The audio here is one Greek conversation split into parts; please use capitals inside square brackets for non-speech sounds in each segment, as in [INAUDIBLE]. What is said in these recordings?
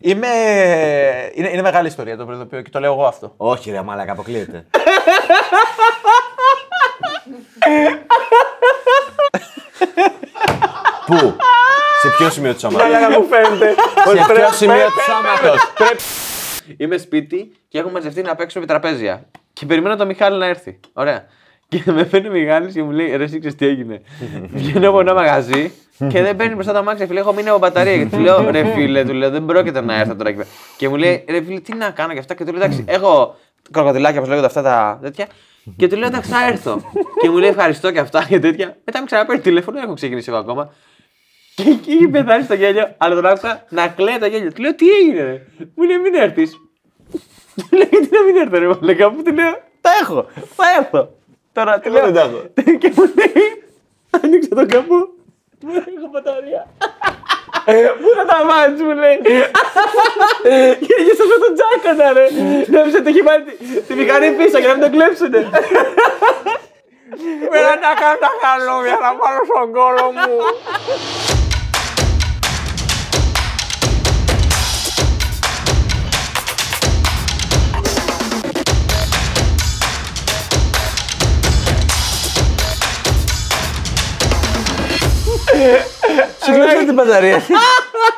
Είμαι... Είναι, είναι μεγάλη ιστορία το προειδοποιώ και το λέω εγώ αυτό. Όχι, ρε μαλάκα, αποκλείεται. Πού; Σε ποιο σημείο του σώματος; μου φαίνεται. Σε ποιο σημείο του σώματος; Είμαι σπίτι και έχουμε μαζευτεί να παίξουμε τραπέζια. Και περιμένω τον Μιχάλη να έρθει. Ωραία. Και με φέρνει ο Μιχάλης και μου λέει: Ρε, εσύ ξέρεις τι έγινε. [LAUGHS] Βγαίνω από ένα μαγαζί και δεν παίρνει μπροστά τα μάξια. Φίλε, έχω μείνει από μπαταρία. Και του λέω: Ρε, φίλε, του λέω: Δεν πρόκειται να έρθω τώρα εκεί πέρα». Και μου λέει: Ρε, φίλε, τι να κάνω και αυτά. Και του λέω: Εντάξει, έχω κροκοδιλάκια, όπως λέγονται αυτά τα τέτοια. Και του λέω: Εντάξει, θα έρθω. και μου λέει: Ευχαριστώ και αυτά και τέτοια. Μετά με ξαναπαίρνει τηλέφωνο, δεν έχω ξεκινήσει εγώ ακόμα. Και εκεί είχε πεθάνει στο γέλιο, αλλά τον άκουσα να κλαίει το γέλιο. Του λέω: Τι έγινε, ρε; Μου λέει: Μην έρθεις. Του λέω: Γιατί να μην έρθω, ρε. Μαλάκα μου; Του λέω: Τα έχω, θα έρθω. Τώρα τι λέω. δεν τα έχω. [LAUGHS] Και μου λέει: Άνοιξε τον καπού. Μου λέει: Έχω μπαταρία. Πού θα τα βάλεις μου λέει Και γύρισα με τον τζάκανα ρε Νόμιζα ότι έχει βάλει τη- τη μηχανή πίσω για να μην τον κλέψουνε Πέρα να κάνω τα καλώμια να πάρω στον κόλο μου. Σου κλέψα την μπαταρία.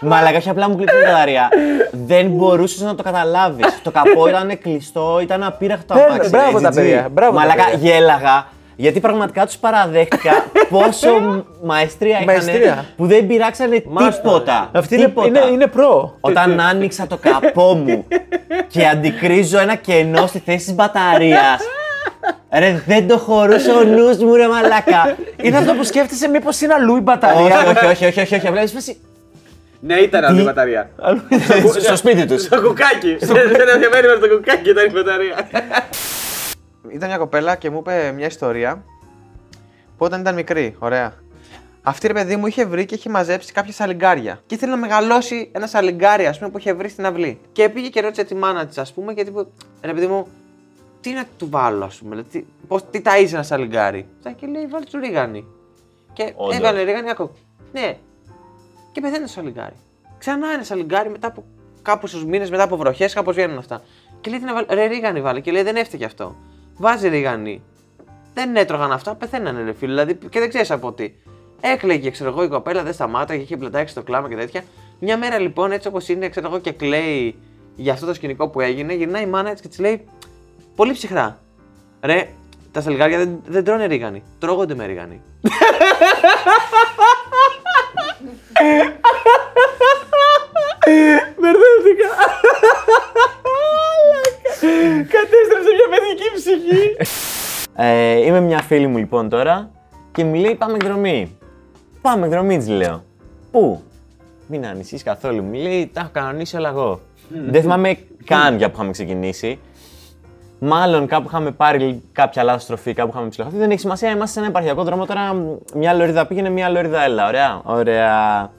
Μαλάκα, όχι απλά μου κλείψε την μπαταρία. Δεν μπορούσες να το καταλάβεις. Το καπό ήταν κλειστό, ήταν απείραχτο Ναι, αμάξι. μπράβο AGG. τα παιδιά, μπράβο τα Μαλάκα, παιδιά. γέλαγα. Γιατί πραγματικά τους παραδέχτηκα πόσο μαεστρία είχαν Μαεστρία. που δεν πειράξανε τίποτα. Αυτή είναι, Τίποτα. είναι, είναι προ. Όταν άνοιξα το καπό μου και αντικρίζω ένα κενό στη θέση της μπαταρίας. Ρε, δεν το χωρούσε ο νους μου, ρε μαλάκα. Είναι αυτό που σκέφτεσαι μήπως είναι αλλού η όχι, μπαταρία; όχι, όχι, όχι, όχι, όχι, απλά είσαι φάση- Ναι ήταν αυτή η μπαταρία στο σπίτι τους. Στο κουκάκι Σε ένα διαμέρισμα στο κουκάκι ήταν η μπαταρία Ήταν μια κοπέλα και μου είπε μια ιστορία που όταν ήταν μικρή, ωραία. Αυτή ρε παιδί μου είχε βρει και είχε μαζέψει κάποια σαλιγκάρια. Και ήθελε να μεγαλώσει ένα σαλιγκάρι, ας πούμε, που είχε βρει στην αυλή. Και πήγε και ρώτησε τη μάνα της, ας πούμε, και τύπου, ρε παιδί μου, τι να του βάλω, ας πούμε, δηλαδή, τι, πώς, τι ταΐζει ένα σαλιγκάρι. Τα και λέει, βάλει του ρίγανη. Και Όντως. έβαλε ρίγανη, άκου. Ναι. Και πεθαίνει το σαλιγκάρι. Ξανά ένα σαλιγκάρι μετά από κάποιου μήνες, μετά από βροχές, κάπως βγαίνουν αυτά. Και λέει, τι να βάλω, ρε ρίγανη βάλε. Και λέει, δεν έφταιγε αυτό. Βάζει ρίγανη. Δεν έτρωγαν αυτά, πεθαίνανε ρε φίλε. Δηλαδή και δεν ξέρεις από τι. Έκλαιγε, ξέρω εγώ, η κοπέλα δεν σταμάταγε, είχε πλατάξει το κλάμα και τέτοια. Μια μέρα λοιπόν, έτσι όπως είναι, ξέρω εγώ, και κλαίει για αυτό το σκηνικό που έγινε, γυρνάει η μάνα έτσι και της λέει πολύ ψυχρά. Ρε, τα σαλιγκάρια δεν, δεν τρώνε ρίγανη. Τρώγονται με ρίγανη. Μπερδεύτηκα. Κατέστρεψε μια παιδική ψυχή. Ε, είμαι μια φίλη μου λοιπόν τώρα και μου λέει πάμε εκδρομή. Πάμε εκδρομή, της λέω. Πού; Μην ανησυχείς καθόλου. Μου λέει τα έχω κανονίσει όλα εγώ. Δεν θυμάμαι καν για που είχαμε ξεκινήσει. Μάλλον κάπου είχαμε πάρει κάποια λάθος στροφή, κάπου είχαμε ψηλοχαθεί. Δεν έχει σημασία, είμαστε σε ένα επαρχιακό δρόμο τώρα. Μια λωρίδα πήγαινε, μια λωρίδα έλα. Ωραία. Ωραία.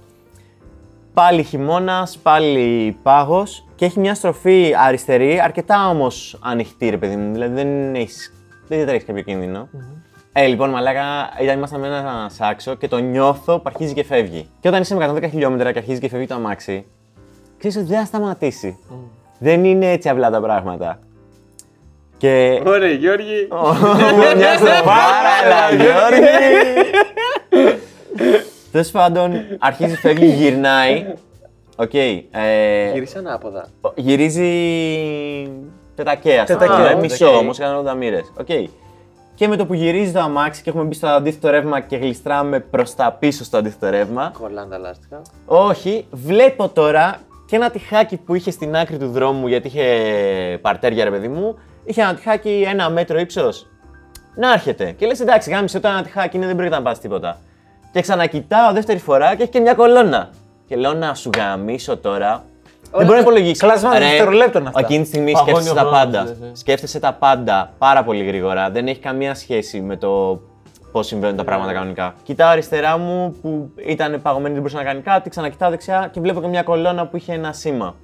Πάλι χειμώνας, πάλι πάγος και έχει μια στροφή αριστερή, αρκετά όμως ανοιχτή, ρε παιδί μου. Δηλαδή δεν έχεις δεν διατρέχει κάποιο κίνδυνο. Ε, λοιπόν, μαλάκα, ήταν, ήμασταν με ένα Saxo και το νιώθω που αρχίζει και φεύγει. Και όταν είσαι με 110 χιλιόμετρα και αρχίζει και φεύγει το αμάξι, ξέρεις ότι δεν θα σταματήσει. Δεν είναι έτσι απλά τα πράγματα. Και. Ωραία, Γιώργη. Μια στροφάρα, έλα, Γιώργη! Τέλος πάντων, αρχίζει, φεύγει, γυρνάει. Οκ. ε, Γύρισε ανάποδα. Γυρίζει tête-à-queue. Tête-à-queue, Ε, οκ. μισό όμως, 180 μοίρες. Οκ. Και με το που γυρίζει το αμάξι και έχουμε μπει στο αντίθετο ρεύμα και γλιστράμε προς τα πίσω στο αντίθετο ρεύμα. Κολλάνε τα λάστιχα. Όχι, βλέπω τώρα και ένα τοιχάκι που είχε στην άκρη του δρόμου γιατί είχε παρτέρια, ρε παιδί μου. Είχε ένα τοιχάκι ένα μέτρο ύψος. Να έρχεται. Και λες εντάξει, γάμησέ το ένα τοιχάκι είναι, δεν πρέπει να πας τίποτα. Και ξανακοιτάω δεύτερη φορά και έχει και μια κολόνα. Και λέω να σου γαμήσω τώρα. δεν μπορεί να υπολογίσεις. κλάσματα Ρε, δευτερολέπτων αυτά. Εκείνη τη στιγμή Παγώνει σκέφτεσαι ο τα χρόνος, πάντα. λες, ε. Σκέφτεσαι τα πάντα πάρα πολύ γρήγορα. Δεν έχει καμία σχέση με το πώς συμβαίνουν τα πράγματα κανονικά. Κοιτάω αριστερά μου που ήταν παγωμένη, δεν μπορούσε να κάνει κάτι. Ξανακοιτάω δεξιά και βλέπω και μια κολόνα που είχε ένα σήμα.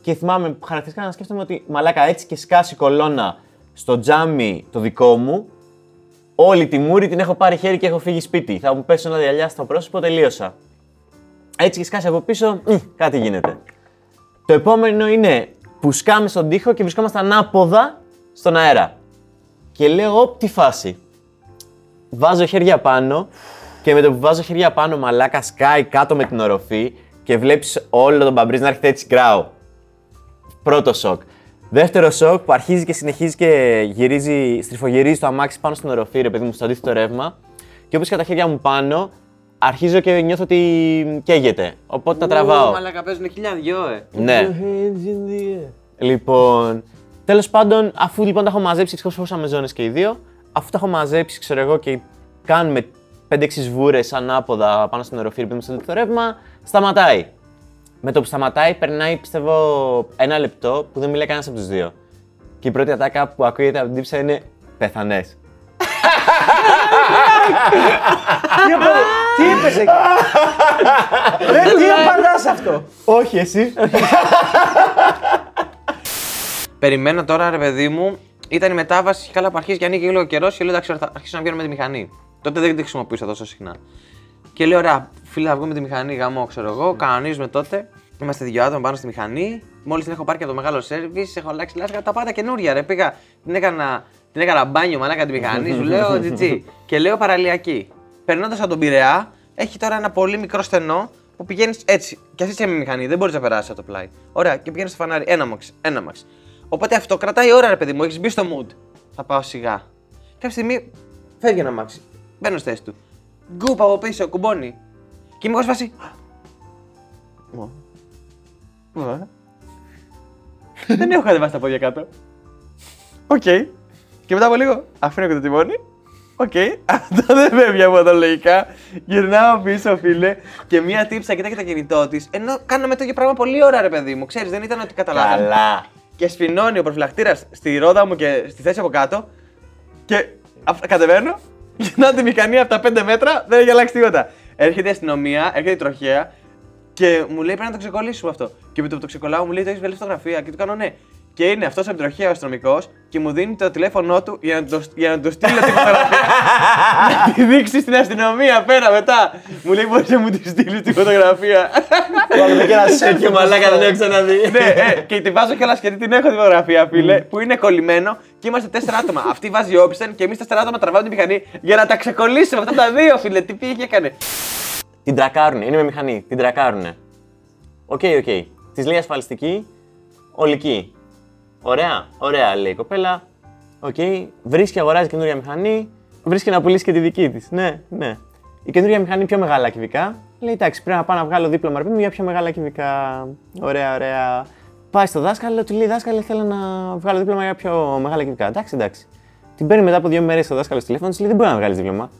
Και θυμάμαι χαρακτηριστικά να σκέφτομαι ότι μαλάκα έτσι και σκάσει η κολόνα στο τζάμι το δικό μου, όλη τη μούρη την έχω πάρει χέρι και έχω φύγει σπίτι. Θα μου πέσει ένα διαλιά στο πρόσωπο, τελείωσα. Έτσι και σκάσει από πίσω, μμ, κάτι γίνεται. Το επόμενο είναι που σκάμε στον τοίχο και βρισκόμαστε ανάποδα στον αέρα. Και λέω εγώ τι φάση. Βάζω χέρια πάνω και με το που βάζω χέρια πάνω μαλάκα σκάει κάτω με την οροφή και βλέπεις όλο τον μπαμπρίζ να έρχεται έτσι γκράου. Πρώτο σοκ. Δεύτερο σοκ που αρχίζει και συνεχίζει και γυρίζει, στριφογυρίζει το αμάξι πάνω στην οροφή, ρε παιδί μου, στο αντίθετο ρεύμα. Και όπως τα χέρια μου πάνω, αρχίζω και νιώθω ότι καίγεται. Οπότε τα τραβάω. Μαλάκα παίζουν χιλιά δυο, ε. Ναι. Λοιπόν, τέλος πάντων, αφού λοιπόν τα έχω μαζέψει, ξέρω πόσα ζώνες και οι δύο, αφού τα έχω μαζέψει, ξέρω εγώ, και κάνουμε 5-6 σβούρες ανάποδα πάνω στην οροφή, επειδή στο αντίθετο ρεύμα, σταματάει. Με το που σταματάει, περνάει πιστεύω ένα λεπτό που δεν μιλάει κανένας από τους δύο. Και η πρώτη ατάκα που ακούγεται από την τύψα είναι Πεθανές. Τι απα- Τι είπες εκεί; Ρε, τι απαντάς αυτό; Όχι, εσύ. Περιμένω τώρα, ρε παιδί μου, ήταν η μετάβαση καλά που αρχίζει και ανοίγει λίγο καιρός και λέω εντάξει, θα αρχίσω να βγαίνω με τη μηχανή. Τότε δεν τη χρησιμοποιούσα τόσο συχνά. Και λέω, ωραία, φίλε, θα βγω με τη μηχανή, γαμό, ξέρω εγώ, κανονίζουμε τότε. Είμαστε δύο άτομα πάνω στη μηχανή. Μόλις την έχω πάρει και από το μεγάλο σερβις, έχω αλλάξει λάσκα, τα πάντα καινούρια. Ρε. Πήγα, την έκανα, την έκανα μπάνιο μαλάκα τη μηχανή, σου λέω [LAUGHS] GG. και λέω παραλιακή. Περνώντας από τον Πειραιά, έχει τώρα ένα πολύ μικρό στενό που πηγαίνεις έτσι. Και αυτή με μηχανή, δεν μπορείς να περάσεις από το πλάι. Ωραία, και πηγαίνεις στο φανάρι, ένα μαξ, ένα μαξ. Οπότε αυτό κρατάει ώρα, ρε παιδί μου, έχεις μπει στο mood. Θα πάω σιγά. Κάποια στιγμή φεύγει ένα μάξι. Μπαίνω στη θέση του. Γκουπ από πίσω, κουμπώνει. Και είμαι εγώ σε φάση. «Ω, ε». Δεν έχω κατεβάσει τα πόδια κάτω. Οκ. Και μετά από λίγο αφήνω και το τιμόνι. Οκ. Αυτό δεν φεύγει από εδώ λογικά. Γυρνάω πίσω, φίλε. Και μία τύπισσα κοιτάει και το κινητό της. Ενώ κάναμε το ίδιο πράγμα πολλή ώρα, ρε παιδί μου. Ξέρεις, δεν ήταν ότι καταλάβαμε. Καλά. Και σφηνώνει ο προφυλακτήρας στη ρόδα μου και στη θέση από κάτω. Και αφ- κατεβαίνω. [LAUGHS] Γυρνάω τη μηχανή από τα 5 μέτρα, δεν έχει αλλάξει τίποτα. Έρχεται η αστυνομία, έρχεται η τροχέα και μου λέει πρέπει να το ξεκολλήσουμε αυτό. Και με το που το ξεκολλάω μου λέει το έχεις βγάλει φωτογραφία και του κάνω ναι. Και είναι αυτός από την τροχέα ο αστυνομικός και μου δίνει το τηλέφωνό του για να το, για να το στείλω τη φωτογραφία. [LAUGHS] να τη δείξει στην αστυνομία πέρα μετά. μου λέει μπορείς να μου τη στείλεις τη φωτογραφία. Βάλουμε και ένα Τέτοιο σέλφι μαλάκα δεν έχω ξαναδεί. [LAUGHS] ναι, ε, και τη βάζω κιόλα γιατί την έχω τη φωτογραφία, φίλε, που είναι κολλημένο και είμαστε τέσσερα άτομα. Αυτή βάζει όπισθεν και εμείς τέσσερα άτομα τραβάμε τη μηχανή για να τα ξεκολλήσουμε αυτά τα δύο, φίλε. Τι πήγε και έκανε. Την τρακάρουνε, είναι με μηχανή. Την τρακάρουνε. OK, OK. Της λέει ασφαλιστική, ολική. Ωραία, ωραία, λέει η κοπέλα. Οκ, βρίσκει, αγοράζει καινούρια μηχανή, βρίσκει να πουλήσει και τη δική της. Ναι, ναι. Η καινούρια μηχανή πιο μεγάλα κυβικά. Λέει εντάξει, πρέπει να πάω να βγάλω δίπλωμα ρε παιδί μου, για πιο μεγάλα κυβικά. Ωραία, ωραία. Πάει στο δάσκαλο, του λέει δάσκαλε, θέλω να βγάλω δίπλωμα για πιο μεγάλα κυβικά. Εντάξει, εντάξει. Την παίρνει μετά από δύο μέρες στο δάσκαλο στο τηλέφωνο, της λέει δεν μπορείς να βγάλεις δίπλωμα.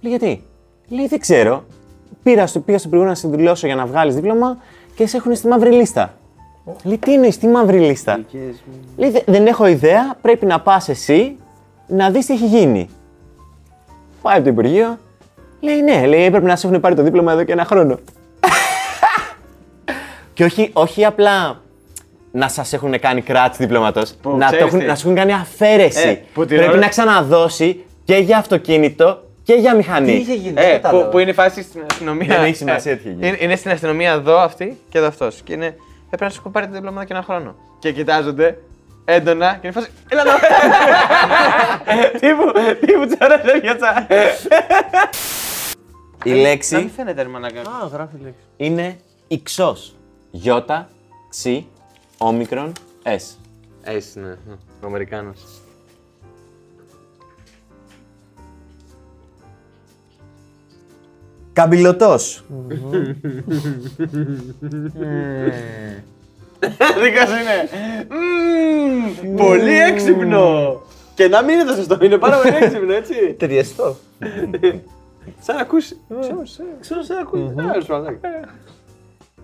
Λέει γιατί; Λέει δεν ξέρω. Πήρα στο, πήγα στο προηγούμενο να σε δηλώσω για να βγάλεις δίπλωμα και σε έχουν στη μαύρη λίστα. Λέει τι είναι στη μαύρη λίστα. Λέει «Δε- δεν έχω ιδέα, πρέπει να πας εσύ να δεις τι έχει γίνει. Πάει από το Υπουργείο. Λέει ναι, λέει έπρεπε να σε έχουν πάρει το δίπλωμα εδώ και ένα χρόνο. και όχι, όχι απλά να σας έχουν κάνει κράτηση δίπλωματο, Που να, το ξέρεις έχουν, τι. να σου έχουν κάνει αφαίρεση. Ε, που την Πρέπει ώρα- να ξαναδώσει και για αυτοκίνητο και για μηχανή. Τι είχε γίνει, Ε, δεν που, κατάλαβα. που είναι η φάση στην αστυνομία. Δεν έχει σημασία Ε, τι έχει γίνει. Είναι, είναι στην αστυνομία εδώ αυτή και εδώ αυτός. Και είναι. Έπρεπε να σου έχουν πάρει το δίπλωμα εδώ και ένα χρόνο. Και κοιτάζονται έντονα και είναι φάση. Έλα εδώ! [LAUGHS] Τύπου, τύπου τσάρα σε πιάτσα. Η Να μην λέξη φαίνεται ρε μαλάκα. Α, γράφει λέξη. είναι υψός. Γιώτα, ξι, όμικρον, S. Έτσι, ναι. Ο Αμερικάνος. Καμπυλωτός. Δικά σου είναι. Μμμ, Πολύ έξυπνο! Και να μην είναι το σωστό, είναι πάρα πολύ έξυπνο, έτσι. [LAUGHS] Ταιριαστό. Σαν να ακούσει. Ξέρω, σαν να ακούσει.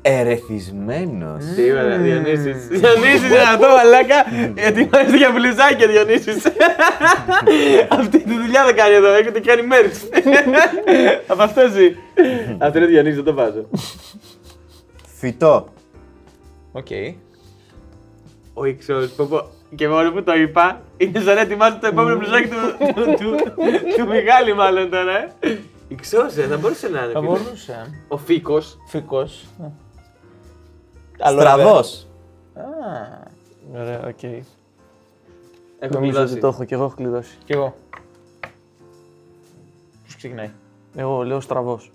Τέλος πάντων. Ερεθισμένος. Τι ωραία, Διονύσης. Διονύσης είναι αυτό, μαλάκα. Ετοιμάζεται για μπλουζάκια, Διονύσης. [LAUGHS] Αυτή τη δουλειά δεν κάνει εδώ, έχετε κάνει μέρες. [LAUGHS] Από αυτό ζει. Αυτό είναι Διονύσης, δεν το βάζω. Φυτό. Οκ. Ο Ιξός, πω πω. Και μόνο που το είπα, είναι σαν να ετοιμάζεται το επόμενο μπλουζάκι του, του, του, του Μιχάλη μάλλον τώρα, ε. Ιξός, ε, θα μπορούσε να είναι. Θα φίλε. μπορούσε. Ο Φίκος. Φικός. Στραβός. Ωραία, οκ. Έχω Νομίζω κλειδώσει. ότι το έχω και εγώ έχω κλειδώσει. Κι εγώ. Ποιος ξεκινάει; Εγώ λέω στραβός.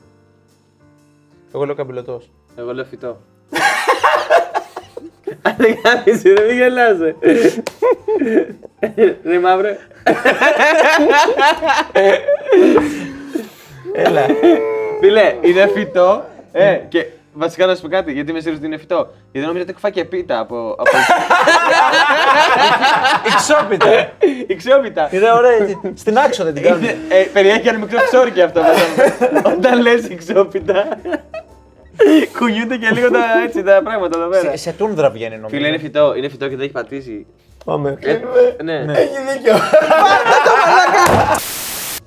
Εγώ λέω καμπυλωτός. Εγώ λέω φυτό. Αν [LAUGHS] δεν κάνεις ρε, μην γελάσαι. [LAUGHS] Ρε μαύρε. Έλα. Φίλε, είναι φυτό. Ε, και βασικά να σου πω κάτι, γιατί είμαι σίγουρος ότι είναι φυτό. Γιατί νομίζω ότι έχω φάει και πίτα από. από... Εξόπιτα. Ιξιόπιτα. Είναι ωραία. Στην άξο δεν την κάνουν. Είναι- ε, περιέχει ένα μικρό ψόρκι αυτό μέσα. Όταν λες ιξιόπιτα. Κουνιούνται και λίγο τα, έτσι, τα πράγματα εδώ πέρα. Σε- Σε τούνδρα βγαίνει νομίζω. Φίλε, είναι φυτό, είναι φυτό και δεν έχει πατήσει. Πάμε. Ε, ναι.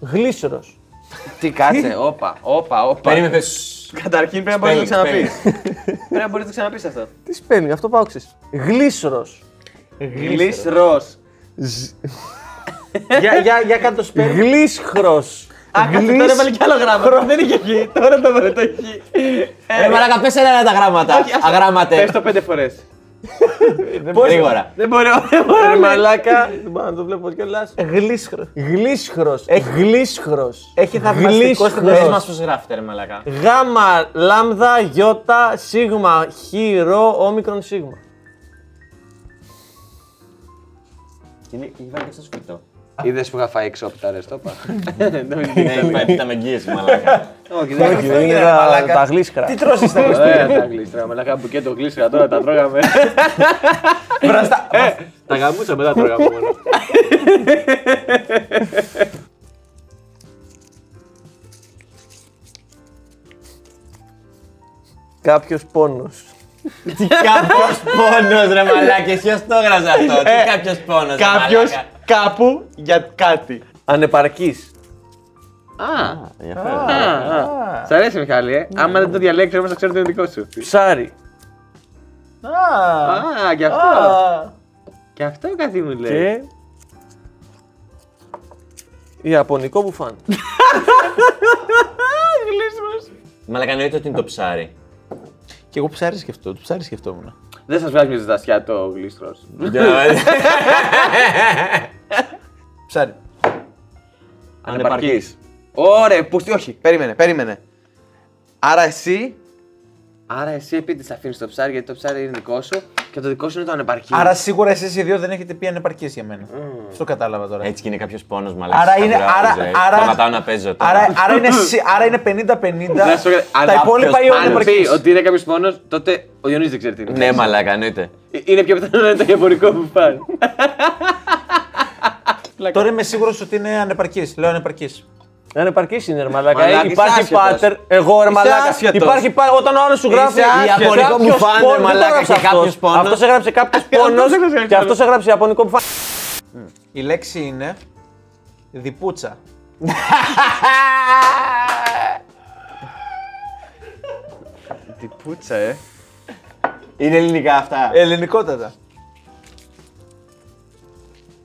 Γλίσσερος. Τι κάτσε, όπα, όπα, όπα. Περίμενε. Καταρχήν πρέπει να μπορείς να το Spelling, ξαναπείς. Πρέπει να μπορείς να το ξαναπείς αυτό. Τι σπέλνει, αυτό πάω ξέρεις. Γλίσσερο. Γλυς ροζ. Για, για, για κάτω το σπέρι. Γλίσχρος. Α, κάτσε, τώρα έβαλε κι άλλο γράμμα. Δεν είχε εκεί. Τώρα το βάλε το εκεί. Ρε μαλάκα, πες ένα τα γράμματα. Αγράμματε. Πες το πέντε φορές. Γρήγορα. Δεν μπορώ, δεν μπορώ. Ρε λέει. μαλάκα. Δεν μπορώ να το βλέπω κιόλας. Γλίσχρος. Γλίσχρος. Γλίσχρος. Έχει θαυμαστικό στην Πες τέχνη μας πώς γράφετε ρε μαλάκα. Γάμα, λάμδα, γιώτα, σίγμα, χ, ρο, όμικρον, σίγμα. Έχει βάλει και στο σκουτό. Είδες που είχα φάει εξόπιτα ρε, στο είπα. Ναι, υπάρχει τα μεγκίες μαλάκα. Όχι, δεν Όχι, δεν είναι τα, τα γλίσχρα. Τι τρώσει στα Ωραία τα γλίστρα, μαλακά μπουκέτο γλίστρα τώρα τα τρώγαμε. βραστά. Τα γαμούσα μετά τρώγαμε μόνο. Κάποιος πόνος. Τι κάποιος πόνος ρε μαλάκα, εσύ ως το έγραψε αυτό; Τι κάποιος πόνος ρε Κάποιος μαλάκα; κάπου για κάτι. Ανεπαρκής. Α, Σ' αρέσει Μιχάλη, ε; Άμα δεν το διαλέξεις όμως θα ξέρω ότι είναι δικό σου. Ψάρι. Α, και αυτό. Και αυτό κάτι μου λέει. Και. Ιαπωνικό μπουφάν. [LAUGHS] Μαλάκα εννοείται ότι είναι το ψάρι. Και εγώ ψάρι σκεφτώ, το ψάρι σκεφτόμουν. Δεν σας βγάζει μια ζεστασιά το γλίστρος. [LAUGHS] Ψάρι. Ανεπαρκής. Ωραία, που όχι, περίμενε, περίμενε. Άρα εσύ. Άρα εσύ επί της αφήνεις το ψάρι γιατί το ψάρι είναι δικό σου και το δικό σου είναι το ανεπαρκή. Άρα σίγουρα εσείς οι δύο δεν έχετε πει ανεπαρκή για μένα. Αυτό κατάλαβα τώρα. Έτσι και είναι κάποιος πόνος μαλάκα. Άρα στα είναι- browser. άρα- άρα- Σταματάω να παίζω τώρα. Άρα, άρα είναι, συ- άρα είναι 50-50. Να σου πω, αν Τα υπόλοιπα κάποιος- είναι Αν ανεπαρκής. πει ότι είναι κάποιος πόνος, τότε ο Διονύσης δεν ξέρει τι είναι. Ναι μαλάκα, εννοείται. Ε, Είναι πιο πιθανό να είναι το ιαπωνικό που πάνε. Τώρα είμαι σίγουρος ότι είναι ανεπαρκής. Λέω ανεπαρκής. Ανεπαρκή είναι, ρε μαλάκα. Μαλάκα, Ε, είσαι Υπάρχει άσχετος. πάτερ. Εγώ, ρε Είσαι μαλάκα. άσχετος. Υπάρχει πά- Όταν ο άλλος σου γράφει. Είσαι άσχετος. Ιαπωνικό κάποιος μπουφάν, πόνος, ρε δεν το μαλάκα, έγραψε και αυτός. κάποιος πόνος. Αυτός έγραψε κάποιος [LAUGHS] πόνος Αυτός έγραψε και αυτός έγραψε Ιαπωνικό μπουφάν. Η λέξη είναι διπούτσα. Τι πούτσα, ε. Είναι ελληνικά αυτά. Ελληνικότατα.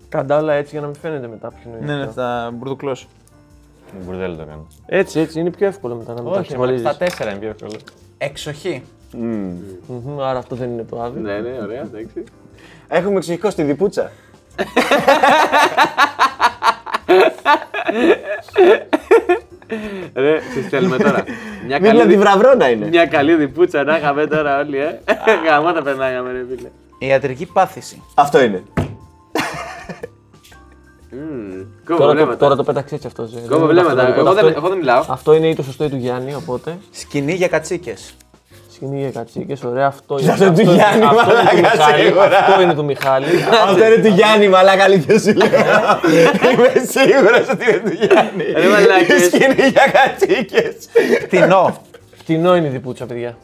Κάντα όλα έτσι για να μην φαίνεται μετά ποιο είναι. Ναι, ναι, αυτό. θα μπουρδουκλώ. Μπουρδέλο το κάνω. Έτσι, έτσι είναι πιο εύκολο μετά να μην τα Όχι, μαλάκα, ξεχωρίζεις. στα τέσσερα είναι πιο εύκολο. Εξοχή. Μμμ, Άρα αυτό δεν είναι το άδειο. Ναι, ναι, ωραία, εντάξει. Έχουμε εξοχικό στη διπούτσα. Ρε, τι θέλουμε τώρα; Μια Μίλα καλή, τη βραβρώνα είναι. μια καλή διπούτσα να είχαμε τώρα όλοι, ε. Γαμώ τα περνάγαμε, ρε φίλε. Ιατρική πάθηση. Αυτό είναι. Κόβω Τώρα το, βλέμματα. τώρα το πέταξε έτσι αυτός. Κόβω βλέμματα. Εγώ δεν- εγώ δεν μιλάω. Αυτό είναι ή το σωστό ή του Γιάννη, οπότε. Σκηνή για κατσίκες. Σκηνή για κατσίκες, ωραία. Αυτό [LAUGHS] αυτό του είναι- Γιάννη, αυτό είναι του μαλάκα, Μιχάλη, σίγουρα. Αυτό είναι του Μιχάλη. [LAUGHS] Αυτό είναι του Γιάννη, μαλάκα, αλήθεια σου λέω. Είμαι σίγουρος ότι είναι του Γιάννη. Ρε μαλάκες. Σκηνή για κατσίκες. [LAUGHS] Κτηνό. Φτηνό είναι η διπούτσα, παιδιά.